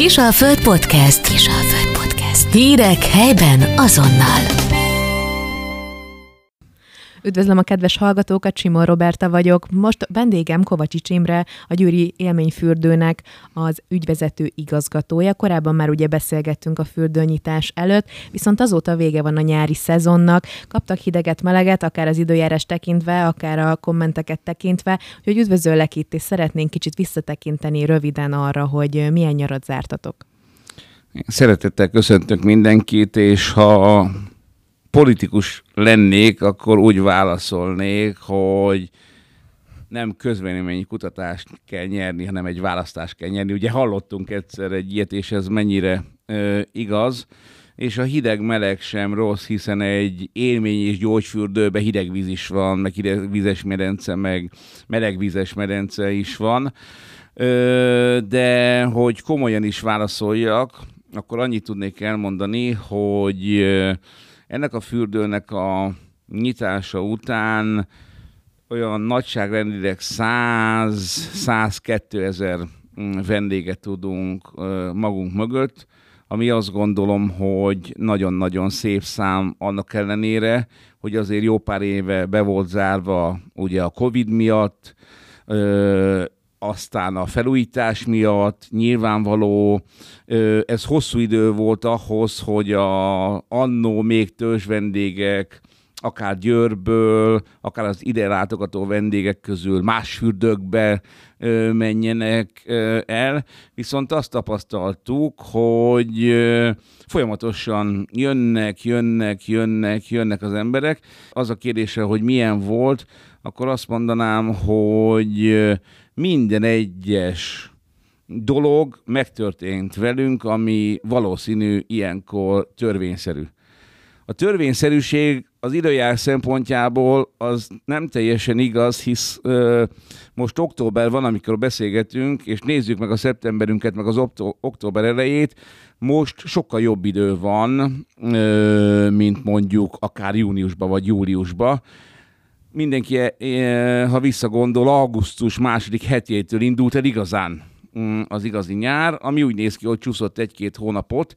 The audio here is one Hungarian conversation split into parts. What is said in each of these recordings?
Kisalföld Podcast. Kisalföld Podcast. Hírek helyben azonnal. Üdvözlöm a kedves hallgatókat, Simon Roberta vagyok. Most vendégem Kovacsics Imre, a Győri Élményfürdőnek az ügyvezető igazgatója. Korábban már ugye beszélgettünk a fürdőnyitás előtt, viszont azóta vége van a nyári szezonnak. Kaptak hideget, meleget, akár az időjárás tekintve, akár a kommenteket tekintve, hogy üdvözöllek itt, és szeretnénk kicsit visszatekinteni röviden arra, hogy milyen nyarat zártatok. Szeretettel köszöntök mindenkit, és ha politikus lennék, akkor úgy válaszolnék, hogy nem közvéleményi kutatást kell nyerni, hanem egy választást kell nyerni. Ugye hallottunk egyszer egy ilyet, és ez mennyire ö, igaz, és a hideg-meleg sem rossz, hiszen egy élmény és gyógyfürdőbe hideg víz is van, meg hidegvízes medence, meg melegvízes medence is van. Ö, de hogy komolyan is válaszoljak, akkor annyit tudnék elmondani, hogy ö, ennek a fürdőnek a nyitása után olyan nagyságrendileg 100-102 ezer vendéget tudunk magunk mögött, ami azt gondolom, hogy nagyon-nagyon szép szám annak ellenére, hogy azért jó pár éve be volt zárva ugye a Covid miatt, aztán a felújítás miatt nyilvánvaló, ez hosszú idő volt ahhoz, hogy a annó még törzs vendégek, akár Győrből, akár az ide látogató vendégek közül más fürdőkbe menjenek el. Viszont azt tapasztaltuk, hogy folyamatosan jönnek, jönnek, jönnek, jönnek az emberek. Az a kérdése, hogy milyen volt, akkor azt mondanám, hogy minden egyes dolog megtörtént velünk, ami valószínű ilyenkor törvényszerű. A törvényszerűség az időjár szempontjából az nem teljesen igaz, hisz ö, most október van, amikor beszélgetünk, és nézzük meg a szeptemberünket, meg az október elejét, most sokkal jobb idő van, ö, mint mondjuk akár júniusban vagy júliusban mindenki, e, e, ha visszagondol, augusztus második hetjétől indult el igazán mm, az igazi nyár, ami úgy néz ki, hogy csúszott egy-két hónapot,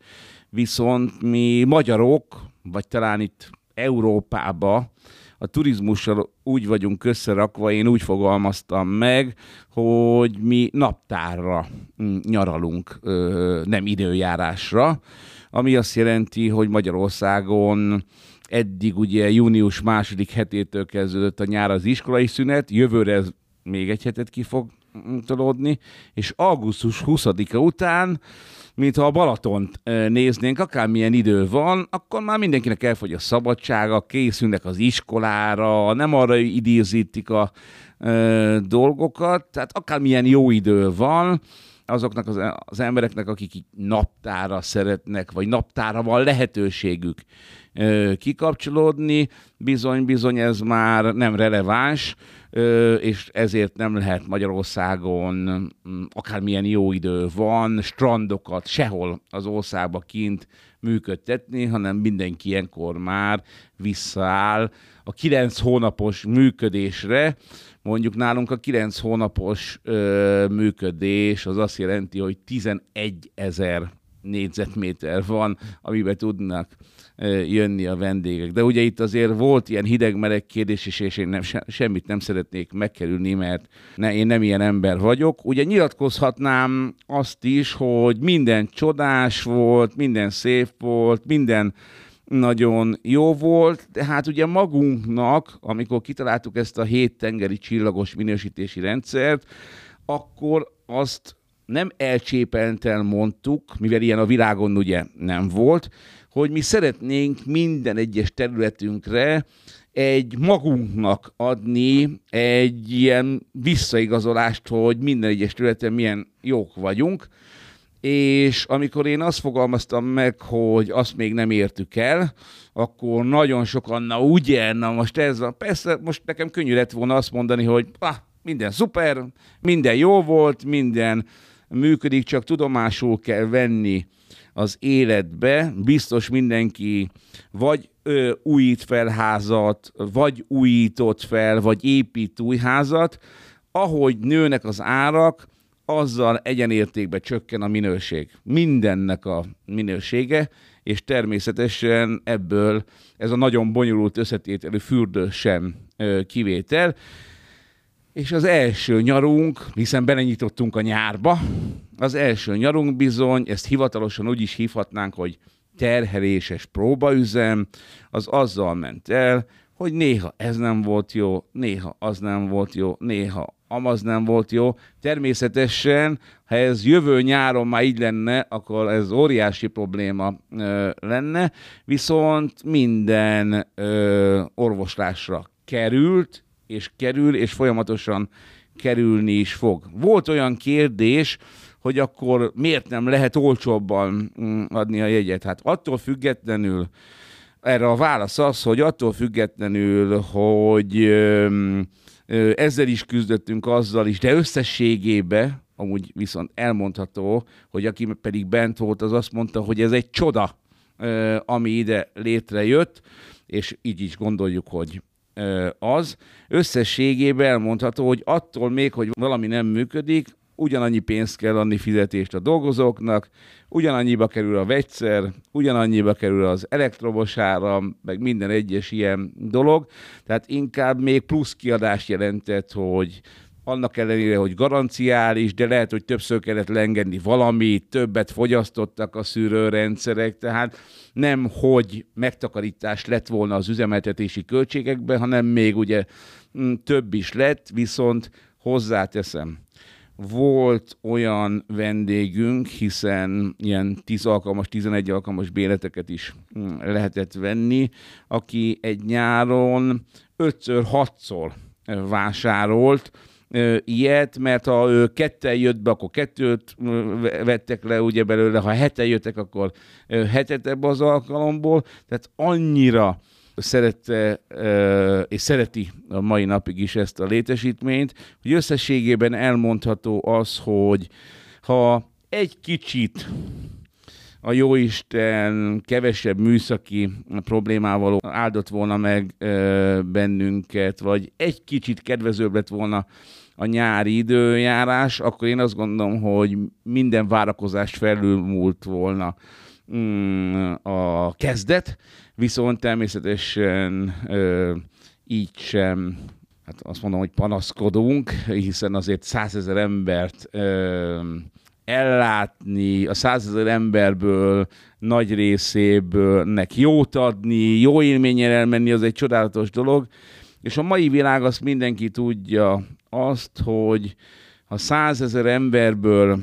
viszont mi magyarok, vagy talán itt Európába, a turizmussal úgy vagyunk összerakva, én úgy fogalmaztam meg, hogy mi naptárra mm, nyaralunk, nem időjárásra, ami azt jelenti, hogy Magyarországon eddig ugye június második hetétől kezdődött a nyár az iskolai szünet, jövőre ez még egy hetet ki fog tolódni, és augusztus 20-a után, mintha a Balatont néznénk, akármilyen idő van, akkor már mindenkinek elfogy a szabadsága, készülnek az iskolára, nem arra idézítik a dolgokat, tehát akármilyen jó idő van, azoknak az, az embereknek, akik naptára szeretnek, vagy naptára van lehetőségük kikapcsolódni, bizony-bizony ez már nem releváns, és ezért nem lehet Magyarországon mm, akármilyen jó idő van, strandokat sehol az országba kint működtetni, hanem mindenki ilyenkor már visszaáll a kilenc hónapos működésre. Mondjuk nálunk a kilenc hónapos ö, működés az azt jelenti, hogy 11 ezer négyzetméter van, amiben tudnak jönni a vendégek. De ugye itt azért volt ilyen hideg-meleg kérdés is, és én nem, semmit nem szeretnék megkerülni, mert ne, én nem ilyen ember vagyok. Ugye nyilatkozhatnám azt is, hogy minden csodás volt, minden szép volt, minden nagyon jó volt, de hát ugye magunknak, amikor kitaláltuk ezt a hét tengeri csillagos minősítési rendszert, akkor azt nem elcsépelten mondtuk, mivel ilyen a világon ugye nem volt, hogy mi szeretnénk minden egyes területünkre egy magunknak adni egy ilyen visszaigazolást, hogy minden egyes területen milyen jók vagyunk, és amikor én azt fogalmaztam meg, hogy azt még nem értük el, akkor nagyon sokan, na ugye, na most ez van. Persze, most nekem könnyű lett volna azt mondani, hogy ah, minden szuper, minden jó volt, minden működik, csak tudomásul kell venni az életbe. Biztos mindenki vagy ö, újít fel házat, vagy újított fel, vagy épít új házat. Ahogy nőnek az árak, azzal egyenértékben csökken a minőség. Mindennek a minősége, és természetesen ebből ez a nagyon bonyolult összetételű fürdő sem kivétel. És az első nyarunk, hiszen belenyitottunk a nyárba, az első nyarunk bizony, ezt hivatalosan úgy is hívhatnánk, hogy terheléses próbaüzem, az azzal ment el, hogy néha ez nem volt jó, néha az nem volt jó, néha amaz nem volt jó. Természetesen, ha ez jövő nyáron már így lenne, akkor ez óriási probléma ö, lenne, viszont minden ö, orvoslásra került, és kerül, és folyamatosan kerülni is fog. Volt olyan kérdés, hogy akkor miért nem lehet olcsóbban mm, adni a jegyet. Hát attól függetlenül, erre a válasz az, hogy attól függetlenül, hogy ezzel is küzdöttünk, azzal is, de összességében, amúgy viszont elmondható, hogy aki pedig bent volt, az azt mondta, hogy ez egy csoda, ami ide létrejött, és így is gondoljuk, hogy az. Összességében elmondható, hogy attól még, hogy valami nem működik, ugyanannyi pénzt kell adni fizetést a dolgozóknak, ugyanannyiba kerül a vegyszer, ugyanannyiba kerül az elektromos áram, meg minden egyes ilyen dolog, tehát inkább még plusz kiadást jelentett, hogy annak ellenére, hogy garanciális, de lehet, hogy többször kellett leengedni valamit, többet fogyasztottak a szűrőrendszerek, tehát nem, hogy megtakarítás lett volna az üzemeltetési költségekben, hanem még ugye mm, több is lett, viszont hozzáteszem, volt olyan vendégünk, hiszen ilyen 10 alkalmas, 11 alkalmas béleteket is mm, lehetett venni, aki egy nyáron 5-6-szor vásárolt, ilyet, mert ha ő ketten jött be, akkor kettőt vettek le ugye belőle, ha heten jöttek, akkor hetet ebbe az alkalomból, tehát annyira szerette és szereti a mai napig is ezt a létesítményt, hogy összességében elmondható az, hogy ha egy kicsit a jóisten kevesebb műszaki problémával áldott volna meg bennünket, vagy egy kicsit kedvezőbb lett volna a nyári időjárás, akkor én azt gondolom, hogy minden várakozást felülmúlt volna mm, a kezdet, viszont természetesen így sem hát azt mondom, hogy panaszkodunk, hiszen azért százezer embert ö, ellátni, a százezer emberből nagy részéből nek jót adni, jó élményen elmenni, az egy csodálatos dolog, és a mai világ azt mindenki tudja azt, hogy ha százezer emberből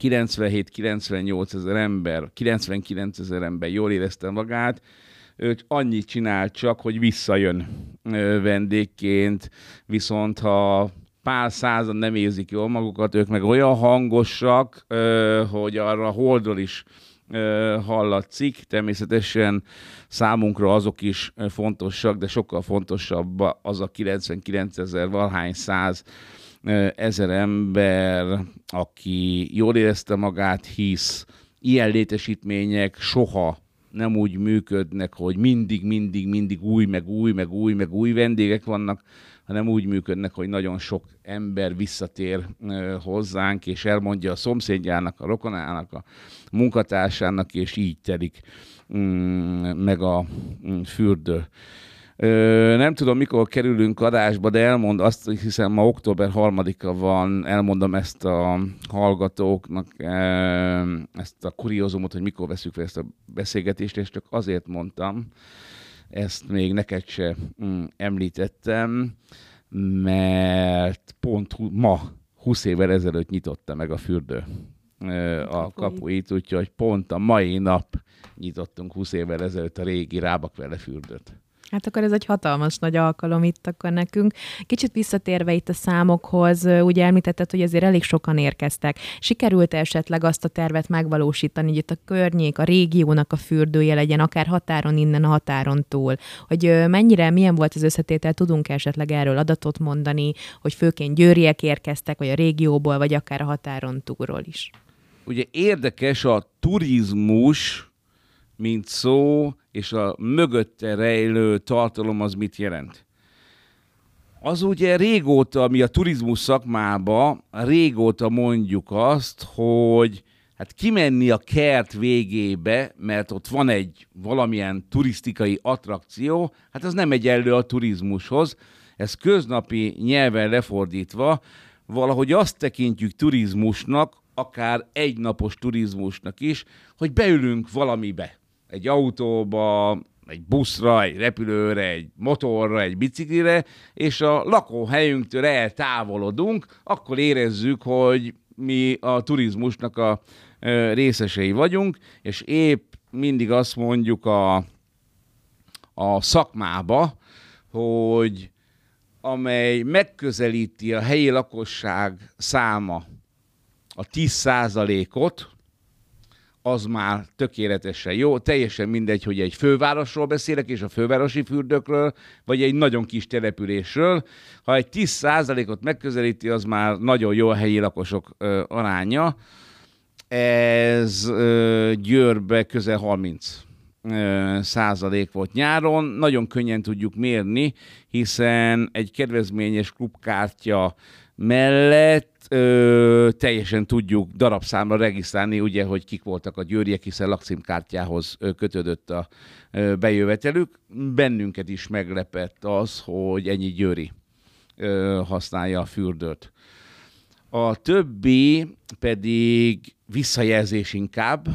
97-98 ezer ember, 99 ezer ember jól érezte magát, ő annyit csinál csak, hogy visszajön vendégként, viszont ha pár százan nem érzik jól magukat, ők meg olyan hangosak, hogy arra holdról is hallatszik. Természetesen számunkra azok is fontosak, de sokkal fontosabb az a 99 ezer valhány száz ezer ember, aki jól érezte magát, hisz ilyen létesítmények soha nem úgy működnek, hogy mindig, mindig, mindig új, meg új, meg új, meg új vendégek vannak, hanem úgy működnek, hogy nagyon sok ember visszatér hozzánk, és elmondja a szomszédjának, a rokonának, a munkatársának, és így telik mm, meg a mm, fürdő. Nem tudom, mikor kerülünk adásba, de elmond azt, hiszen ma október harmadika van, elmondom ezt a hallgatóknak, ezt a kuriózumot, hogy mikor veszük fel ezt a beszélgetést, és csak azért mondtam, ezt még neked se mm, említettem, mert pont ma, 20 évvel ezelőtt nyitotta meg a fürdő a kapuit, úgyhogy pont a mai nap nyitottunk 20 évvel ezelőtt a régi Rábakvele fürdőt. Hát akkor ez egy hatalmas nagy alkalom itt akkor nekünk. Kicsit visszatérve itt a számokhoz, ugye említetted, hogy azért elég sokan érkeztek. Sikerült esetleg azt a tervet megvalósítani, hogy itt a környék, a régiónak a fürdője legyen, akár határon innen, a határon túl. Hogy mennyire, milyen volt az összetétel, tudunk esetleg erről adatot mondani, hogy főként győriek érkeztek, vagy a régióból, vagy akár a határon túlról is. Ugye érdekes a turizmus, mint szó, és a mögötte rejlő tartalom az mit jelent. Az ugye régóta, mi a turizmus szakmába, régóta mondjuk azt, hogy hát kimenni a kert végébe, mert ott van egy valamilyen turisztikai attrakció, hát az nem egyenlő a turizmushoz. Ez köznapi nyelven lefordítva, valahogy azt tekintjük turizmusnak, akár egynapos turizmusnak is, hogy beülünk valamibe. Egy autóba, egy buszra, egy repülőre, egy motorra, egy biciklire, és a lakóhelyünktől eltávolodunk, akkor érezzük, hogy mi a turizmusnak a részesei vagyunk, és épp mindig azt mondjuk a, a szakmába, hogy amely megközelíti a helyi lakosság száma a 10%-ot, az már tökéletesen jó. Teljesen mindegy, hogy egy fővárosról beszélek, és a fővárosi fürdőkről, vagy egy nagyon kis településről. Ha egy 10%-ot megközelíti, az már nagyon jó a helyi lakosok ö, aránya. Ez ö, Győrbe közel 30 százalék volt nyáron. Nagyon könnyen tudjuk mérni, hiszen egy kedvezményes klubkártya mellett ö, teljesen tudjuk darabszámra regisztrálni, ugye, hogy kik voltak a győriek, hiszen lakcímkártyához kötődött a ö, bejövetelük. Bennünket is meglepett az, hogy ennyi győri ö, használja a fürdőt. A többi pedig visszajelzés inkább,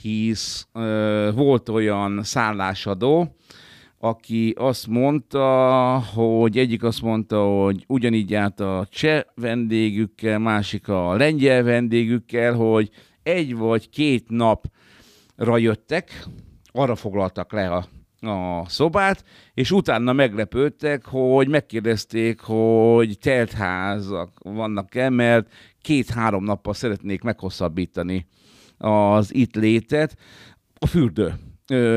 hisz ö, volt olyan szállásadó, aki azt mondta, hogy egyik azt mondta, hogy ugyanígy járt a cseh vendégükkel, másik a lengyel vendégükkel, hogy egy vagy két napra jöttek, arra foglaltak le a, a szobát, és utána meglepődtek, hogy megkérdezték, hogy teltházak vannak-e, mert két-három nappal szeretnék meghosszabbítani az itt létet a fürdő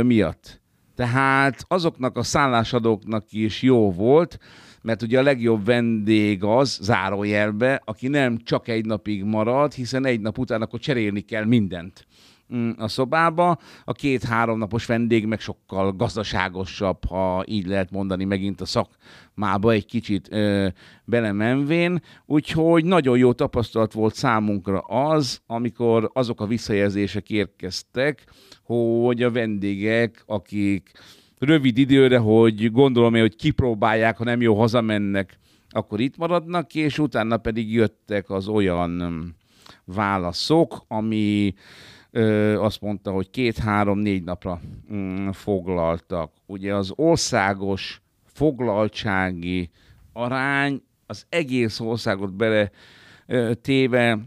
miatt. Tehát azoknak a szállásadóknak is jó volt, mert ugye a legjobb vendég az, zárójelbe, aki nem csak egy napig marad, hiszen egy nap után akkor cserélni kell mindent mm, a szobába. A két-három napos vendég meg sokkal gazdaságosabb, ha így lehet mondani megint a szakmába egy kicsit ö, belemenvén. Úgyhogy nagyon jó tapasztalat volt számunkra az, amikor azok a visszajelzések érkeztek, hogy a vendégek, akik rövid időre, hogy gondolom én, hogy kipróbálják, ha nem jó, hazamennek, akkor itt maradnak, és utána pedig jöttek az olyan válaszok, ami ö, azt mondta, hogy két-három-négy napra mm, foglaltak. Ugye az országos foglaltsági arány az egész országot bele téve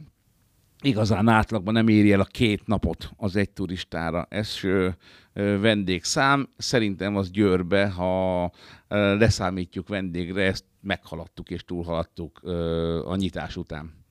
igazán átlagban nem éri el a két napot az egy turistára. Ö, vendégszám. Szerintem az Győrbe, ha leszámítjuk vendégre, ezt meghaladtuk és túlhaladtuk a nyitás után.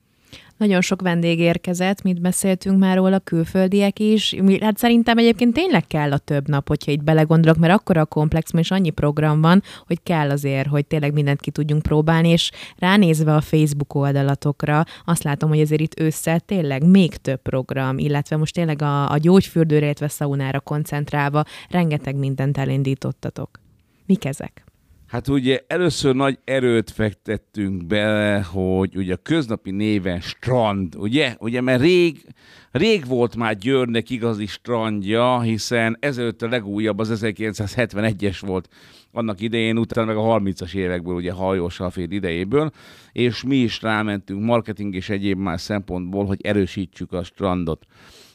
Nagyon sok vendég érkezett, mit beszéltünk már róla, külföldiek is. Hát szerintem egyébként tényleg kell a több nap, hogyha itt belegondolok, mert akkor a komplex, és annyi program van, hogy kell azért, hogy tényleg mindent ki tudjunk próbálni, és ránézve a Facebook oldalatokra, azt látom, hogy azért itt össze tényleg még több program, illetve most tényleg a, a gyógyfürdőre, illetve szaunára koncentrálva rengeteg mindent elindítottatok. Mik ezek? Hát ugye először nagy erőt fektettünk bele, hogy ugye a köznapi néven strand, ugye? Ugye, mert rég, rég volt már Győrnek igazi strandja, hiszen ezelőtt a legújabb az 1971-es volt annak idején, utána meg a 30-as évekből, ugye hajós alféd idejéből, és mi is rámentünk marketing és egyéb más szempontból, hogy erősítsük a strandot.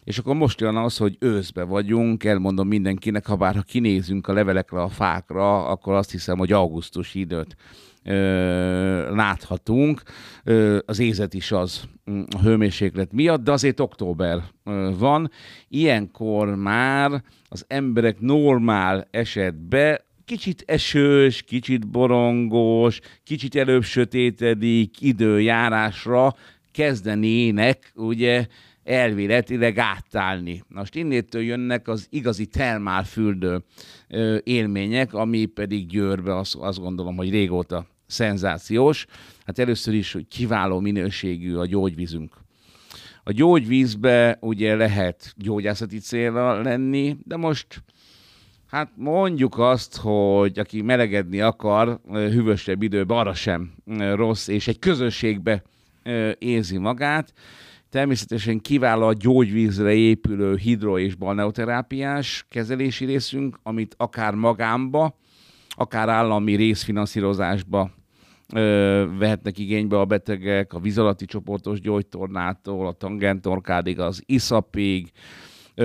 És akkor most jön az, hogy őszbe vagyunk, elmondom mindenkinek, ha bár ha kinézünk a levelekre, a fákra, akkor azt hiszem, hogy augusztus időt ö, láthatunk. Ö, az ézet is az mm, a hőmérséklet miatt, de azért október ö, van. Ilyenkor már az emberek normál esetben kicsit esős, kicsit borongós, kicsit előbb sötétedik időjárásra kezdenének, ugye, elvéletileg átállni. Most innétől jönnek az igazi termálfürdő élmények, ami pedig Győrbe azt, azt gondolom, hogy régóta szenzációs. Hát először is, hogy kiváló minőségű a gyógyvízünk. A gyógyvízbe ugye lehet gyógyászati célra lenni, de most Hát mondjuk azt, hogy aki melegedni akar, hűvösebb időben, arra sem rossz, és egy közösségbe érzi magát. Természetesen kiváló a gyógyvízre épülő hidro- és balneoterápiás kezelési részünk, amit akár magámba, akár állami részfinanszírozásba ö, vehetnek igénybe a betegek, a vízalatti csoportos gyógytornától, a tangentorkádig, az iszapig,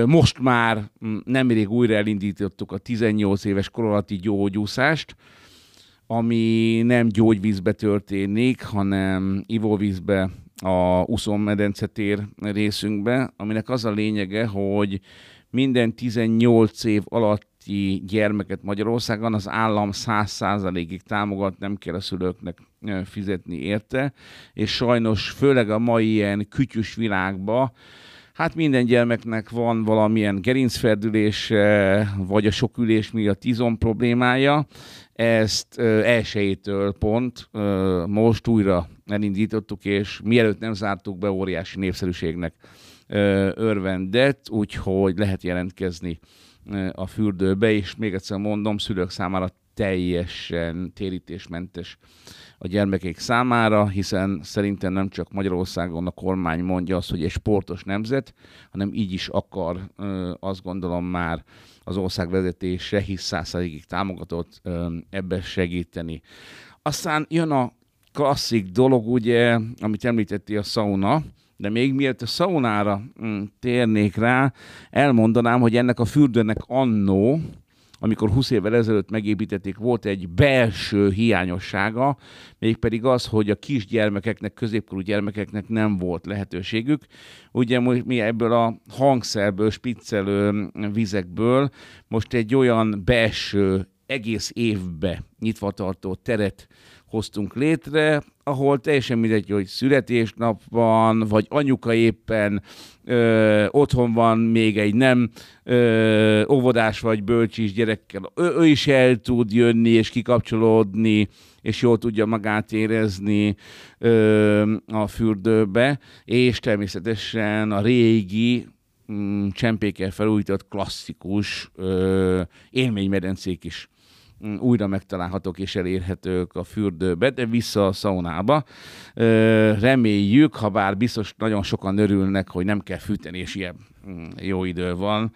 most már nemrég újra elindítottuk a 18 éves kor alatti gyógyúszást, ami nem gyógyvízbe történik, hanem ivóvízbe a úszómedencetér részünkbe, aminek az a lényege, hogy minden 18 év alatti gyermeket Magyarországon az állam 100%-ig támogat, nem kell a szülőknek fizetni érte, és sajnos főleg a mai ilyen kütyűs világban Hát minden gyermeknek van valamilyen gerincferdülése, vagy a sok ülés miatt izom problémája. Ezt elsőjétől pont most újra elindítottuk, és mielőtt nem zártuk be, óriási népszerűségnek örvendett, úgyhogy lehet jelentkezni a fürdőbe, és még egyszer mondom, szülők számára teljesen térítésmentes a gyermekek számára, hiszen szerintem nem csak Magyarországon a kormány mondja azt, hogy egy sportos nemzet, hanem így is akar, azt gondolom már az ország vezetése, hisz százszerigig támogatott ebbe segíteni. Aztán jön a klasszik dolog, ugye, amit említetti a sauna, de még miért a szaunára mm, térnék rá, elmondanám, hogy ennek a fürdőnek annó, amikor 20 évvel ezelőtt megépítették, volt egy belső hiányossága, mégpedig az, hogy a kisgyermekeknek, középkorú gyermekeknek nem volt lehetőségük. Ugye mi ebből a hangszerből, spiccelő vizekből most egy olyan belső egész évbe nyitva tartó teret hoztunk létre, ahol teljesen mindegy, hogy születésnap van, vagy anyuka éppen ö, otthon van még egy nem ö, óvodás vagy bölcsis gyerekkel, ő, ő is el tud jönni és kikapcsolódni, és jól tudja magát érezni ö, a fürdőbe, és természetesen a régi mm, csempékkel felújított klasszikus ö, élménymedencék is újra megtalálhatók és elérhetők a fürdőbe, de vissza a szaunába. Reméljük, ha bár biztos nagyon sokan örülnek, hogy nem kell fűteni, és ilyen mm, jó idő van,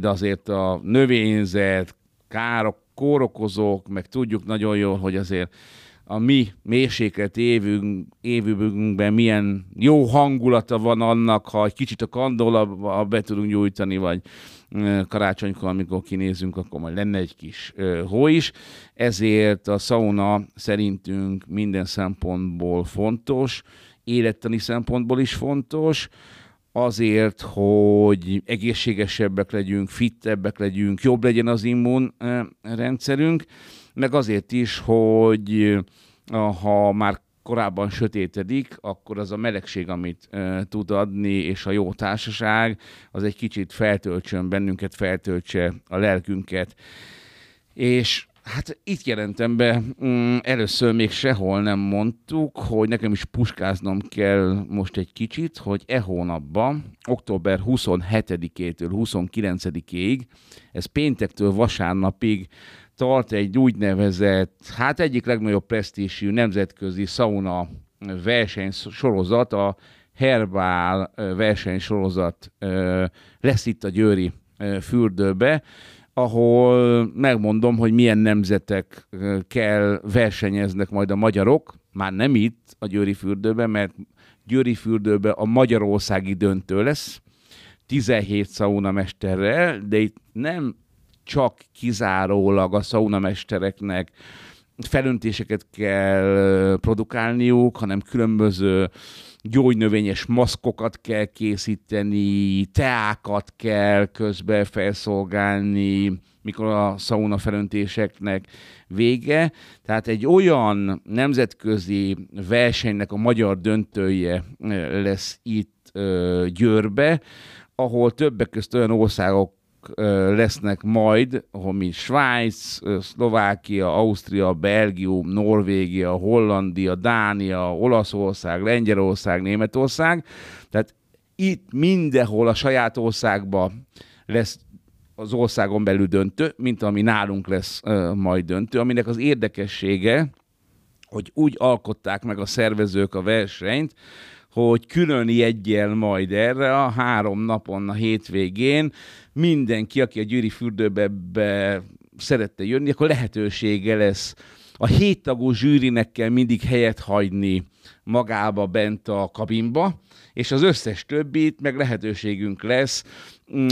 de azért a növényzet, károk, kórokozók, meg tudjuk nagyon jól, hogy azért a mi mérséklet évünk, évünkben milyen jó hangulata van annak, ha egy kicsit a kandola be tudunk nyújtani, vagy karácsonykor, amikor kinézünk, akkor majd lenne egy kis hó is. Ezért a sauna szerintünk minden szempontból fontos, élettani szempontból is fontos, azért, hogy egészségesebbek legyünk, fittebbek legyünk, jobb legyen az immunrendszerünk, meg azért is, hogy ha már korábban sötétedik, akkor az a melegség, amit e, tud adni, és a jó társaság, az egy kicsit feltöltsön bennünket, feltöltse a lelkünket. És hát itt jelentem be, mm, először még sehol nem mondtuk, hogy nekem is puskáznom kell most egy kicsit, hogy e hónapban, október 27-től 29-ig, ez péntektől vasárnapig tart egy úgynevezett, hát egyik legnagyobb presztízsű nemzetközi sauna versenysorozat, a Herbál versenysorozat lesz itt a Győri fürdőbe, ahol megmondom, hogy milyen nemzetek kell versenyeznek majd a magyarok, már nem itt a Győri fürdőben, mert Győri fürdőben a magyarországi döntő lesz, 17 sauna mesterrel, de itt nem csak kizárólag a szaunamestereknek felöntéseket kell produkálniuk, hanem különböző gyógynövényes maszkokat kell készíteni, teákat kell közben felszolgálni, mikor a szauna felöntéseknek vége. Tehát egy olyan nemzetközi versenynek a magyar döntője lesz itt Győrbe, ahol többek között olyan országok lesznek majd, ahol mi Svájc, Szlovákia, Ausztria, Belgium, Norvégia, Hollandia, Dánia, Olaszország, Lengyelország, Németország. Tehát itt mindenhol a saját országba lesz az országon belül döntő, mint ami nálunk lesz majd döntő, aminek az érdekessége, hogy úgy alkották meg a szervezők a versenyt, hogy külön jegyel majd erre a három napon a hétvégén mindenki, aki a Győri fürdőbe be szerette jönni, akkor lehetősége lesz. A héttagú zsűrinek kell mindig helyet hagyni magába bent a kabinba, és az összes többit meg lehetőségünk lesz mm,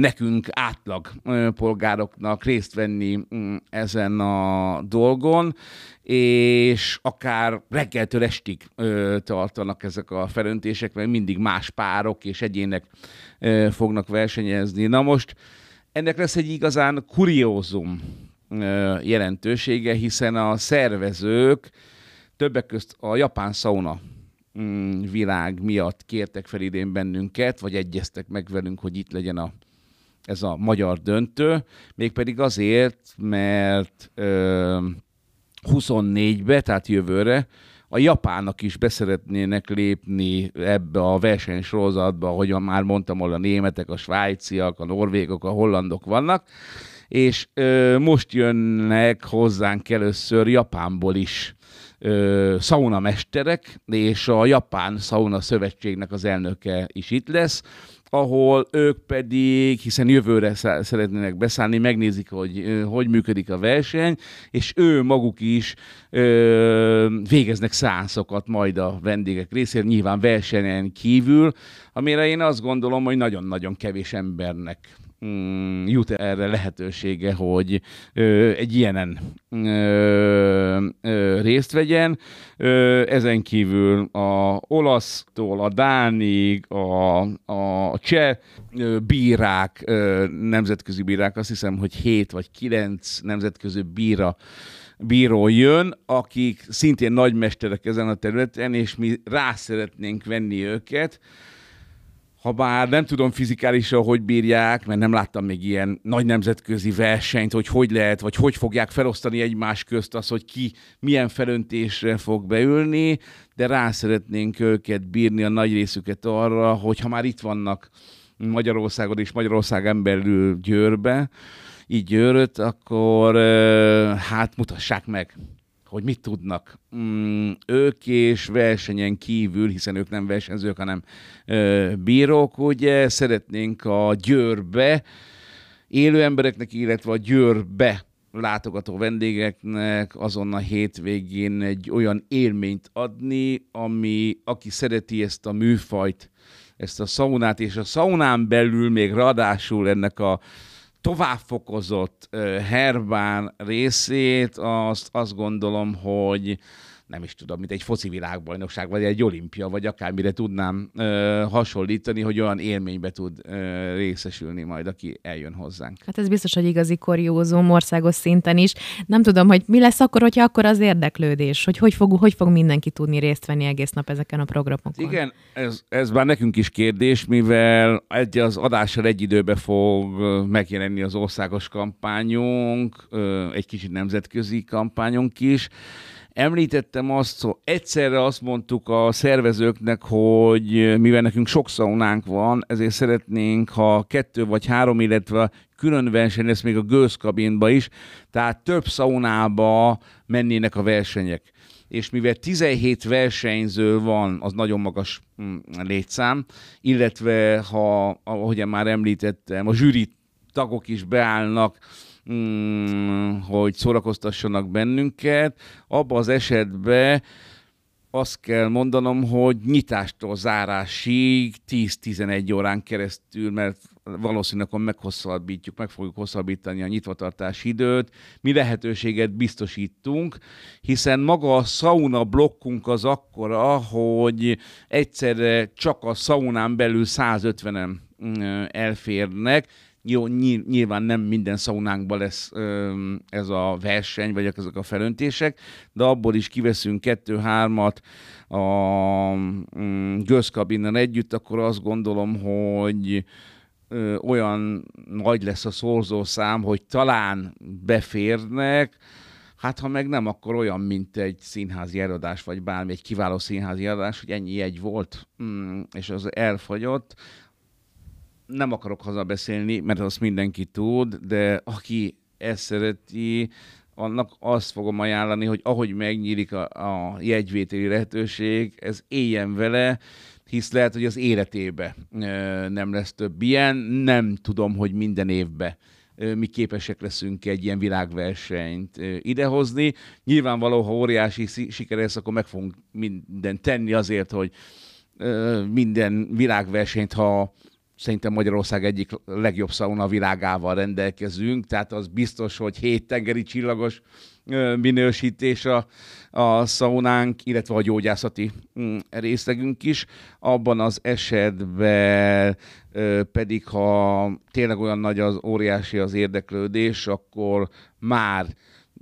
nekünk átlag polgároknak részt venni mm, ezen a dolgon, és akár reggeltől estig ö, tartanak ezek a felöntések, mert mindig más párok és egyének ö, fognak versenyezni. Na most ennek lesz egy igazán kuriózum ö, jelentősége, hiszen a szervezők többek közt a japán sauna mm, világ miatt kértek fel idén bennünket, vagy egyeztek meg velünk, hogy itt legyen a, ez a magyar döntő, mégpedig azért, mert ö, 24-be, tehát jövőre, a japánok is beszeretnének lépni ebbe a versenysorozatba, ahogy már mondtam, ahol a németek, a svájciak, a norvégok, a hollandok vannak, és ö, most jönnek hozzánk először Japánból is ö, szaunamesterek, és a Japán Sauna Szövetségnek az elnöke is itt lesz, ahol ők pedig, hiszen jövőre szeretnének beszállni, megnézik, hogy hogy működik a verseny, és ő maguk is ö, végeznek szánszokat majd a vendégek részéről, nyilván versenyen kívül, amire én azt gondolom, hogy nagyon-nagyon kevés embernek mm, jut erre lehetősége, hogy ö, egy ilyenen ö, ö, részt vegyen. Ö, ezen kívül a olasztól a dánig, a, a cseh bírák, ö, nemzetközi bírák, azt hiszem, hogy hét vagy kilenc nemzetközi bíra bíró jön, akik szintén nagymesterek ezen a területen, és mi rá szeretnénk venni őket, ha bár nem tudom fizikálisan, hogy bírják, mert nem láttam még ilyen nagy nemzetközi versenyt, hogy hogy lehet, vagy hogy fogják felosztani egymás közt az, hogy ki milyen felöntésre fog beülni, de rá szeretnénk őket bírni a nagy részüket arra, hogy ha már itt vannak Magyarországon és Magyarország belül Győrbe, így Győröt, akkor hát mutassák meg hogy mit tudnak. Mm, ők és versenyen kívül, hiszen ők nem versenyzők, hanem ö, bírók, ugye szeretnénk a Győrbe élő embereknek, illetve a Győrbe látogató vendégeknek azon a hétvégén egy olyan élményt adni, ami, aki szereti ezt a műfajt, ezt a szaunát, és a szaunán belül még ráadásul ennek a továbbfokozott Herbán részét, azt, azt gondolom, hogy nem is tudom, mint egy foci világbajnokság, vagy egy olimpia, vagy akármire tudnám ö, hasonlítani, hogy olyan élménybe tud ö, részesülni majd, aki eljön hozzánk. Hát ez biztos, hogy igazi kuriózum országos szinten is. Nem tudom, hogy mi lesz akkor, hogyha akkor az érdeklődés, hogy hogy fog, hogy fog mindenki tudni részt venni egész nap ezeken a programokon. Igen, ez, ez már nekünk is kérdés, mivel egy az adással egy időbe fog megjelenni az országos kampányunk, egy kicsit nemzetközi kampányunk is, Említettem azt, hogy egyszerre azt mondtuk a szervezőknek, hogy mivel nekünk sok szaunánk van, ezért szeretnénk, ha kettő vagy három, illetve külön verseny lesz még a gőzkabinba is, tehát több szaunába mennének a versenyek. És mivel 17 versenyző van, az nagyon magas mm, létszám, illetve ha, ahogy már említettem, a zsűri tagok is beállnak, mm, hogy szórakoztassanak bennünket. Abba az esetben azt kell mondanom, hogy nyitástól zárásig 10-11 órán keresztül, mert valószínűleg akkor meghosszabbítjuk, meg fogjuk hosszabbítani a nyitvatartási időt. Mi lehetőséget biztosítunk, hiszen maga a sauna blokkunk az akkora, hogy egyszerre csak a saunán belül 150-en mm, elférnek, jó, nyilván nem minden szaunánkban lesz ez a verseny, vagy ezek a felöntések, de abból is kiveszünk kettő-hármat a mm, gőzkabinnal együtt, akkor azt gondolom, hogy olyan nagy lesz a szorzószám, hogy talán beférnek, Hát ha meg nem, akkor olyan, mint egy színházi előadás, vagy bármi, egy kiváló színházi előadás, hogy ennyi egy volt, mm, és az elfogyott, nem akarok hazabeszélni, mert azt mindenki tud, de aki ezt szereti, annak azt fogom ajánlani, hogy ahogy megnyílik a, a jegyvételi lehetőség, ez éljen vele, hisz lehet, hogy az életébe nem lesz több ilyen. Nem tudom, hogy minden évben mi képesek leszünk egy ilyen világversenyt idehozni. Nyilvánvaló, ha óriási siker lesz, akkor meg fogunk mindent tenni azért, hogy minden világversenyt, ha szerintem Magyarország egyik legjobb szauna világával rendelkezünk, tehát az biztos, hogy hét tengeri csillagos minősítés a, a szaunánk, illetve a gyógyászati mm, részlegünk is. Abban az esetben pedig, ha tényleg olyan nagy az óriási az érdeklődés, akkor már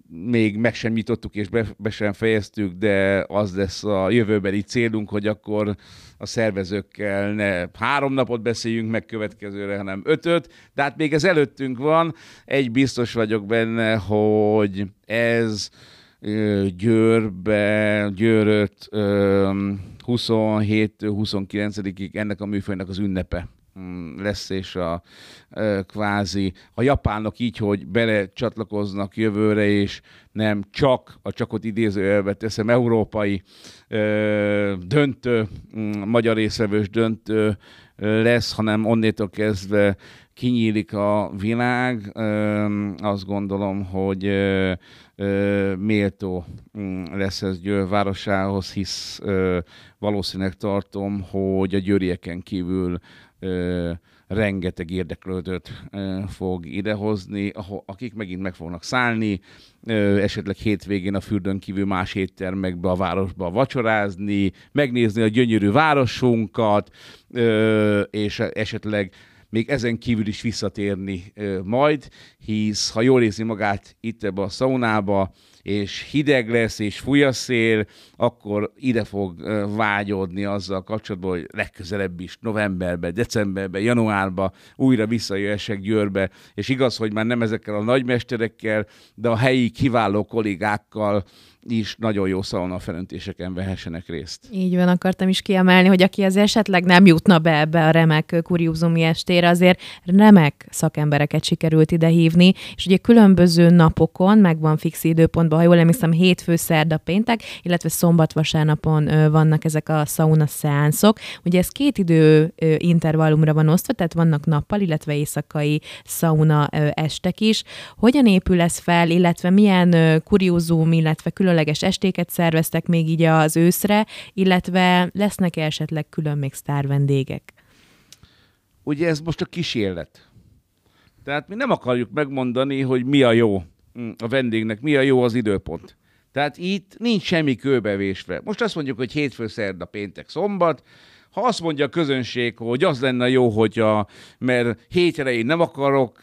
még meg sem nyitottuk és be, be sem fejeztük, de az lesz a jövőbeli célunk, hogy akkor a szervezőkkel ne három napot beszéljünk meg következőre, hanem ötöt, de hát még ez előttünk van. Egy biztos vagyok benne, hogy ez Győrbe, Győröt 27-29-ig ennek a műfajnak az ünnepe lesz, és a kvázi a japánok így, hogy bele csatlakoznak jövőre, és nem csak, a csakot idézőjelbe teszem, európai döntő, mm, magyar részvevős döntő lesz, hanem onnétől kezdve kinyílik a világ. Azt gondolom, hogy méltó mm, lesz ez Győr városához, hisz valószínűleg tartom, hogy a győrieken kívül rengeteg érdeklődőt fog idehozni, akik megint meg fognak szállni, esetleg hétvégén a fürdőn kívül más éttermekbe a városba vacsorázni, megnézni a gyönyörű városunkat, és esetleg még ezen kívül is visszatérni majd, hisz ha jól érzi magát itt ebbe a szaunába, és hideg lesz, és fúj a szél, akkor ide fog vágyódni azzal kapcsolatban, hogy legközelebb is novemberben, decemberben, januárban újra visszajöhessek Győrbe, és igaz, hogy már nem ezekkel a nagymesterekkel, de a helyi kiváló kollégákkal is nagyon jó szauna felöntéseken vehessenek részt. Így van, akartam is kiemelni, hogy aki az esetleg nem jutna be ebbe a remek kuriózumi estére, azért remek szakembereket sikerült ide hívni, és ugye különböző napokon, meg van fix időpontban, ha jól emlékszem, hétfő, szerda, péntek, illetve szombat, vasárnapon vannak ezek a sauna szeánszok. Ugye ez két idő intervallumra van osztva, tehát vannak nappal, illetve éjszakai sauna estek is. Hogyan épül ez fel, illetve milyen kuriózum, illetve külön különleges estéket szerveztek még így az őszre, illetve lesznek -e esetleg külön még sztár vendégek? Ugye ez most a kísérlet. Tehát mi nem akarjuk megmondani, hogy mi a jó mm, a vendégnek, mi a jó az időpont. Tehát itt nincs semmi kőbevésve. Most azt mondjuk, hogy hétfő, szerda, péntek, szombat, ha azt mondja a közönség, hogy az lenne jó, hogyha, mert hétre én nem akarok,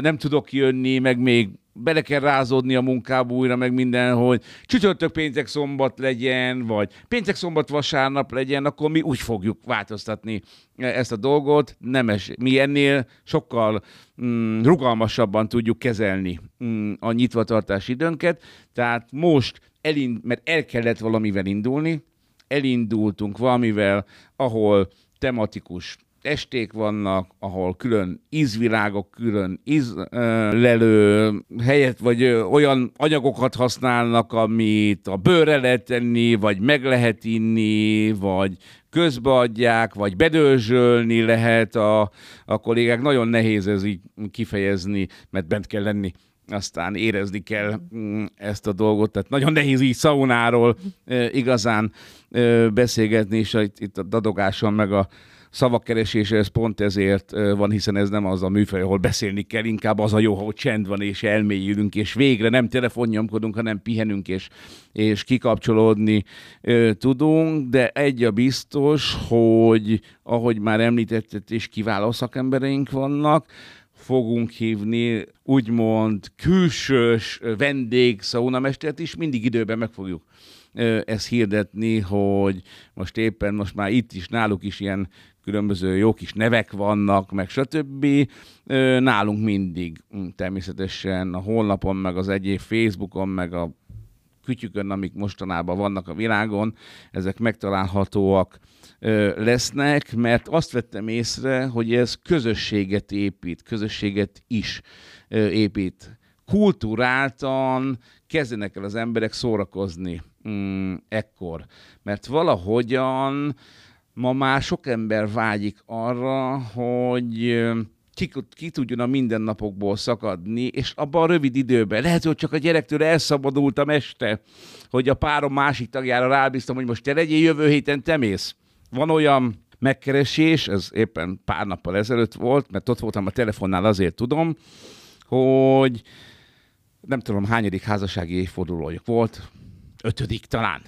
nem tudok jönni, meg még bele kell rázódni a munkába újra, meg minden, hogy csütörtök, péntek, szombat legyen, vagy péntek, szombat, vasárnap legyen, akkor mi úgy fogjuk változtatni ezt a dolgot. Nem es, mi ennél sokkal mm, rugalmasabban tudjuk kezelni mm, a nyitvatartási időnket. Tehát most, elind, mert el kellett valamivel indulni, elindultunk valamivel, ahol tematikus esték vannak, ahol külön ízvilágok, külön ízlelő helyet, vagy olyan anyagokat használnak, amit a bőrre lehet tenni, vagy meg lehet inni, vagy közbeadják, vagy bedőzsölni lehet a, a kollégák. Nagyon nehéz ez így kifejezni, mert bent kell lenni aztán érezni kell mm, ezt a dolgot, tehát nagyon nehéz így szaunáról igazán beszélgetni, és itt, a dadogáson meg a szavakkeresése ez pont ezért van, hiszen ez nem az a műfaj, ahol beszélni kell, inkább az a jó, hogy csend van, és elmélyülünk, és végre nem telefonnyomkodunk, hanem pihenünk, és, és kikapcsolódni ö, tudunk, de egy a biztos, hogy ahogy már említetted, és kiváló szakembereink vannak, fogunk hívni úgymond külsős vendég szaunamestert is, mindig időben meg fogjuk ezt hirdetni, hogy most éppen most már itt is, náluk is ilyen különböző jó kis nevek vannak, meg stb. Nálunk mindig természetesen a honlapon, meg az egyéb Facebookon, meg a kütyükön, amik mostanában vannak a világon, ezek megtalálhatóak lesznek, mert azt vettem észre, hogy ez közösséget épít, közösséget is épít. Kulturáltan kezdenek el az emberek szórakozni mm, ekkor, mert valahogyan ma már sok ember vágyik arra, hogy ki, ki tudjon a mindennapokból szakadni, és abban a rövid időben, lehet, hogy csak a gyerektől elszabadultam este, hogy a párom másik tagjára rábíztam, hogy most te legyél jövő héten, te mész. Van olyan megkeresés, ez éppen pár nappal ezelőtt volt, mert ott voltam a telefonnál, azért tudom, hogy nem tudom, hányadik házassági évfordulójuk volt, ötödik talán.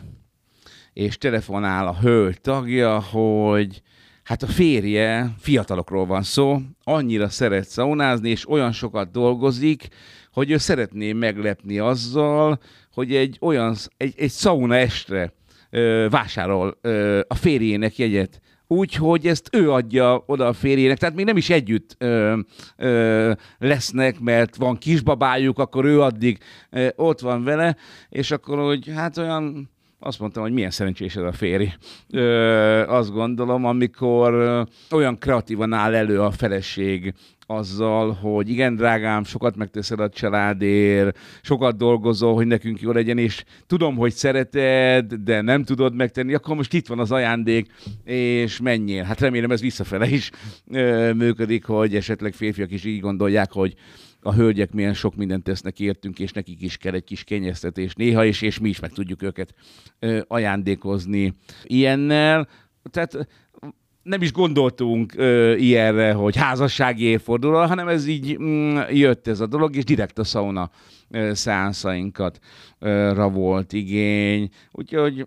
És telefonál a hölgy tagja, hogy hát a férje, fiatalokról van szó, annyira szeret szaunázni, és olyan sokat dolgozik, hogy ő szeretné meglepni azzal, hogy egy olyan, egy, egy szauna estre ö, vásárol ö, a férjének jegyet, úgy, hogy ezt ő adja oda a férjének, tehát még nem is együtt ö, ö, lesznek, mert van kisbabájuk, akkor ő addig ö, ott van vele, és akkor, hogy hát olyan azt mondtam, hogy milyen szerencsés ez a férj. Ö, azt gondolom, amikor olyan kreatívan áll elő a feleség azzal, hogy igen, drágám, sokat megteszed a családért, sokat dolgozol, hogy nekünk jó legyen, és tudom, hogy szereted, de nem tudod megtenni, akkor most itt van az ajándék, és menjél. Hát remélem ez visszafele is ö, működik, hogy esetleg férfiak is így gondolják, hogy a hölgyek milyen sok mindent tesznek értünk, és nekik is kell egy kis kényeztetés néha, és, és mi is meg tudjuk őket ö, ajándékozni ilyennel. Tehát nem is gondoltunk ö, ilyenre, hogy házassági évforduló, hanem ez így mm, jött ez a dolog, és direkt a sauna ö, szeánszainkat ö, volt igény. Úgyhogy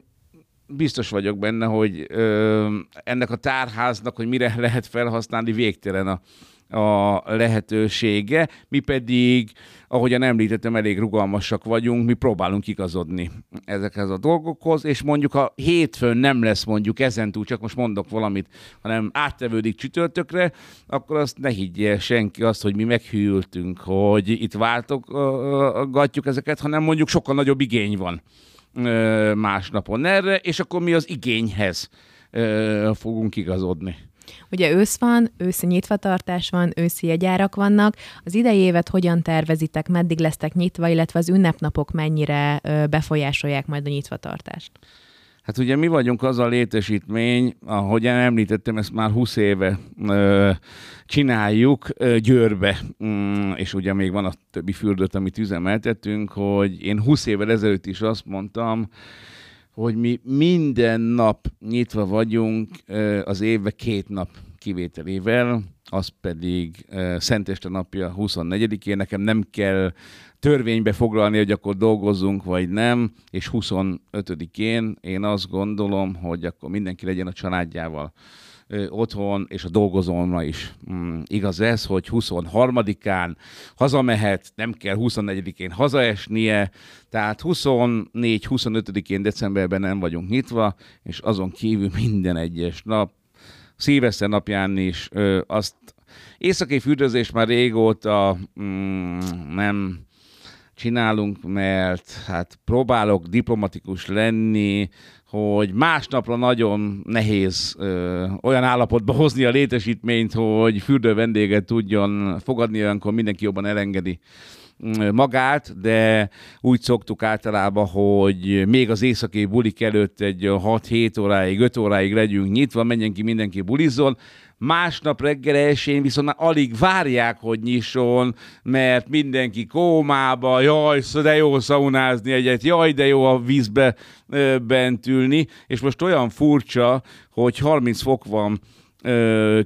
biztos vagyok benne, hogy ö, ennek a tárháznak, hogy mire lehet felhasználni, végtelen a, a lehetősége, mi pedig, ahogyan említettem, elég rugalmasak vagyunk, mi próbálunk igazodni ezekhez a dolgokhoz, és mondjuk a hétfőn nem lesz mondjuk ezentúl, csak most mondok valamit, hanem áttevődik csütörtökre, akkor azt ne higgye senki azt, hogy mi meghűltünk, hogy itt váltogatjuk ezeket, hanem mondjuk sokkal nagyobb igény van másnapon erre, és akkor mi az igényhez fogunk igazodni. Ugye ősz van, őszi nyitvatartás van, őszi jegyárak vannak. Az idei évet hogyan tervezitek, meddig lesztek nyitva, illetve az ünnepnapok mennyire befolyásolják majd a nyitvatartást? Hát ugye mi vagyunk az a létesítmény, ahogyan említettem, ezt már 20 éve ö, csináljuk ö, Győrbe, mm, és ugye még van a többi fürdőt, amit üzemeltetünk, hogy én 20 évvel ezelőtt is azt mondtam, hogy mi minden nap nyitva vagyunk az évbe két nap kivételével, az pedig Szenteste napja 24-én. Nekem nem kell törvénybe foglalni, hogy akkor dolgozzunk, vagy nem, és 25-én én azt gondolom, hogy akkor mindenki legyen a családjával otthon, és a dolgozóna is. Mm, igaz ez, hogy 23-án hazamehet, nem kell 24-én hazaesnie, tehát 24-25-én decemberben nem vagyunk nyitva, és azon kívül minden egyes nap, szíveszter napján is ö, azt éjszakai fürdőzés már régóta mm, nem csinálunk, mert hát próbálok diplomatikus lenni, hogy másnapra nagyon nehéz ö, olyan állapotba hozni a létesítményt, hogy fürdő vendéget tudjon fogadni, olyankor mindenki jobban elengedi magát, de úgy szoktuk általában, hogy még az éjszakai bulik előtt egy 6-7 óráig, 5 óráig legyünk nyitva, menjen ki mindenki bulizzon, másnap reggel elsőn viszont már alig várják, hogy nyisson, mert mindenki kómába, jaj, de jó szaunázni egyet, jaj, de jó a vízbe bent ülni, és most olyan furcsa, hogy 30 fok van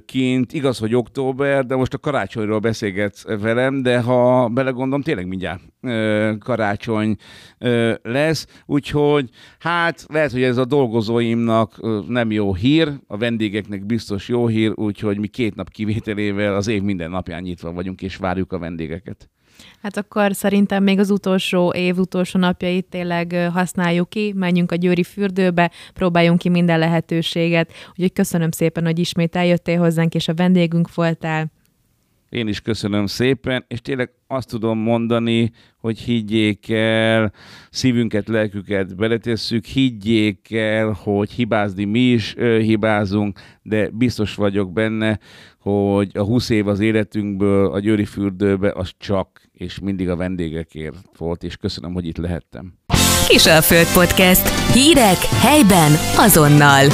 kint, igaz, hogy október, de most a karácsonyról beszélgetsz velem, de ha belegondolom, tényleg mindjárt karácsony lesz, úgyhogy hát lehet, hogy ez a dolgozóimnak nem jó hír, a vendégeknek biztos jó hír, úgyhogy mi két nap kivételével az év minden napján nyitva vagyunk, és várjuk a vendégeket. Hát akkor szerintem még az utolsó év utolsó napjait tényleg használjuk ki, menjünk a Győri fürdőbe, próbáljunk ki minden lehetőséget. Úgyhogy köszönöm szépen, hogy ismét eljöttél hozzánk, és a vendégünk voltál. Én is köszönöm szépen, és tényleg azt tudom mondani, hogy higgyék el, szívünket, lelküket beletesszük, higgyék el, hogy hibázni mi is ö, hibázunk, de biztos vagyok benne, hogy a 20 év az életünkből a Győri fürdőbe az csak és mindig a vendégekért volt, és köszönöm, hogy itt lehettem. Kisalföld Podcast. Hírek helyben azonnal.